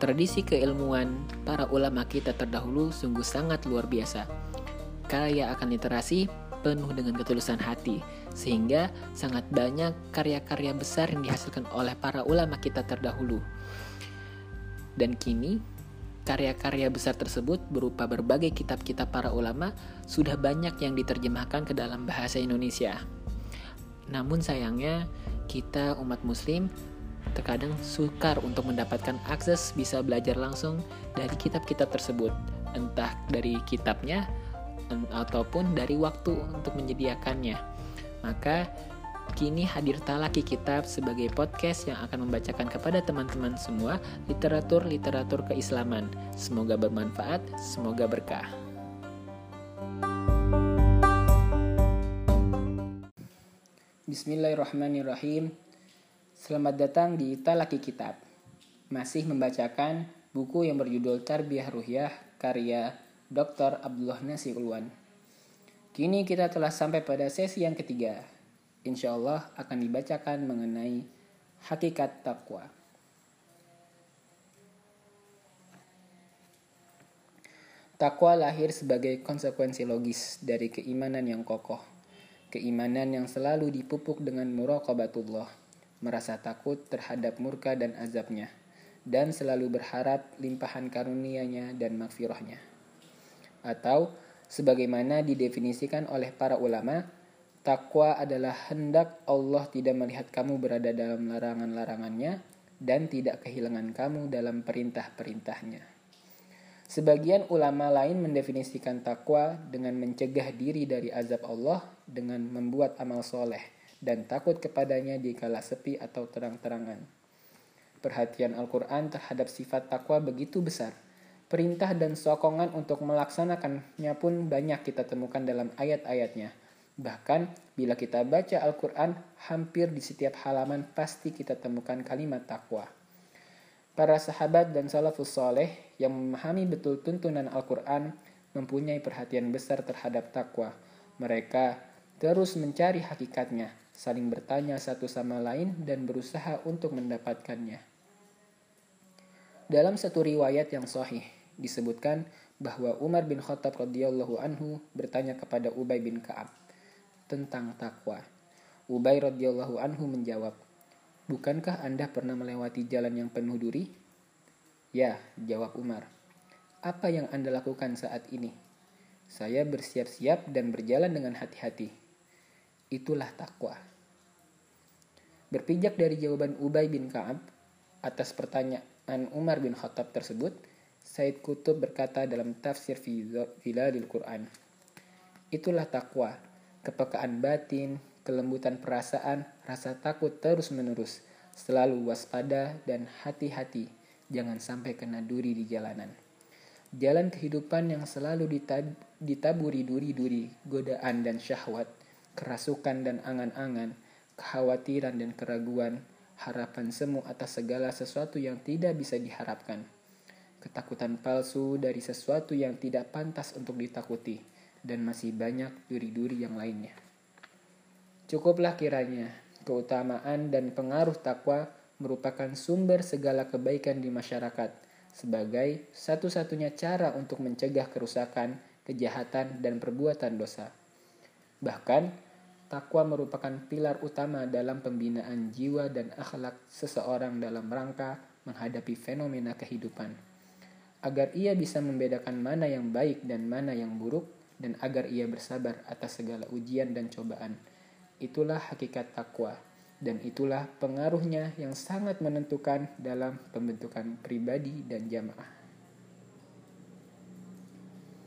Tradisi keilmuan para ulama kita terdahulu sungguh sangat luar biasa. Kaya akan literasi, penuh dengan ketulusan hati, sehingga sangat banyak karya-karya besar yang dihasilkan oleh para ulama kita terdahulu. Dan kini, karya-karya besar tersebut berupa berbagai kitab-kitab para ulama sudah banyak yang diterjemahkan ke dalam bahasa Indonesia. Namun sayangnya, kita umat muslim terkadang sukar untuk mendapatkan akses bisa belajar langsung dari kitab-kitab tersebut, entah dari kitabnya ataupun dari waktu untuk menyediakannya. Maka kini hadir Talaki Kitab sebagai podcast yang akan membacakan kepada teman-teman semua literatur-literatur keislaman. Semoga bermanfaat, semoga berkah. Bismillahirrahmanirrahim. Selamat datang di Talaki Kitab. Masih membacakan buku yang berjudul Tarbiyah Ruhyah karya Dr. Abdullah Nasir Ulwan. Kini kita telah sampai pada sesi yang ketiga. Insya Allah akan dibacakan mengenai hakikat takwa. Takwa lahir sebagai konsekuensi logis dari keimanan yang kokoh Keimanan yang selalu dipupuk dengan muraqabatullah, merasa takut terhadap murka dan azabnya, dan selalu berharap limpahan karunia-Nya dan makfirahnya. Atau, sebagaimana didefinisikan oleh para ulama, takwa adalah hendak Allah tidak melihat kamu berada dalam larangan-larangannya dan tidak kehilangan kamu dalam perintah-perintahnya. Sebagian ulama lain mendefinisikan takwa dengan mencegah diri dari azab Allah dengan membuat amal soleh dan takut kepadanya di kala sepi atau terang-terangan. Perhatian Al-Quran terhadap sifat takwa begitu besar. Perintah dan sokongan untuk melaksanakannya pun banyak kita temukan dalam ayat-ayatnya. Bahkan bila kita baca Al-Quran, hampir di setiap halaman pasti kita temukan kalimat takwa. Para sahabat dan salafus soleh yang memahami betul tuntunan Al-Quran mempunyai perhatian besar terhadap takwa. Mereka terus mencari hakikatnya, saling bertanya satu sama lain dan berusaha untuk mendapatkannya. Dalam satu riwayat yang sahih disebutkan bahwa Umar bin Khattab radhiyallahu anhu bertanya kepada Ubay bin Ka'ab tentang takwa. Ubay radhiyallahu anhu menjawab, Bukankah Anda pernah melewati jalan yang penuh duri? Ya, jawab Umar. Apa yang Anda lakukan saat ini? Saya bersiap-siap dan berjalan dengan hati-hati. Itulah takwa. Berpijak dari jawaban Ubay bin Ka'ab atas pertanyaan Umar bin Khattab tersebut, Said Kutub berkata dalam tafsir Filadil Quran. Itulah takwa, kepekaan batin, kelembutan perasaan, rasa takut terus-menerus, selalu waspada dan hati-hati, jangan sampai kena duri di jalanan. Jalan kehidupan yang selalu ditaburi duri-duri, godaan dan syahwat, kerasukan dan angan-angan, kekhawatiran dan keraguan, harapan semu atas segala sesuatu yang tidak bisa diharapkan, ketakutan palsu dari sesuatu yang tidak pantas untuk ditakuti, dan masih banyak duri-duri yang lainnya. Cukuplah kiranya keutamaan dan pengaruh takwa merupakan sumber segala kebaikan di masyarakat sebagai satu-satunya cara untuk mencegah kerusakan, kejahatan, dan perbuatan dosa. Bahkan, takwa merupakan pilar utama dalam pembinaan jiwa dan akhlak seseorang dalam rangka menghadapi fenomena kehidupan. Agar ia bisa membedakan mana yang baik dan mana yang buruk, dan agar ia bersabar atas segala ujian dan cobaan Itulah hakikat takwa dan itulah pengaruhnya yang sangat menentukan dalam pembentukan pribadi dan jamaah.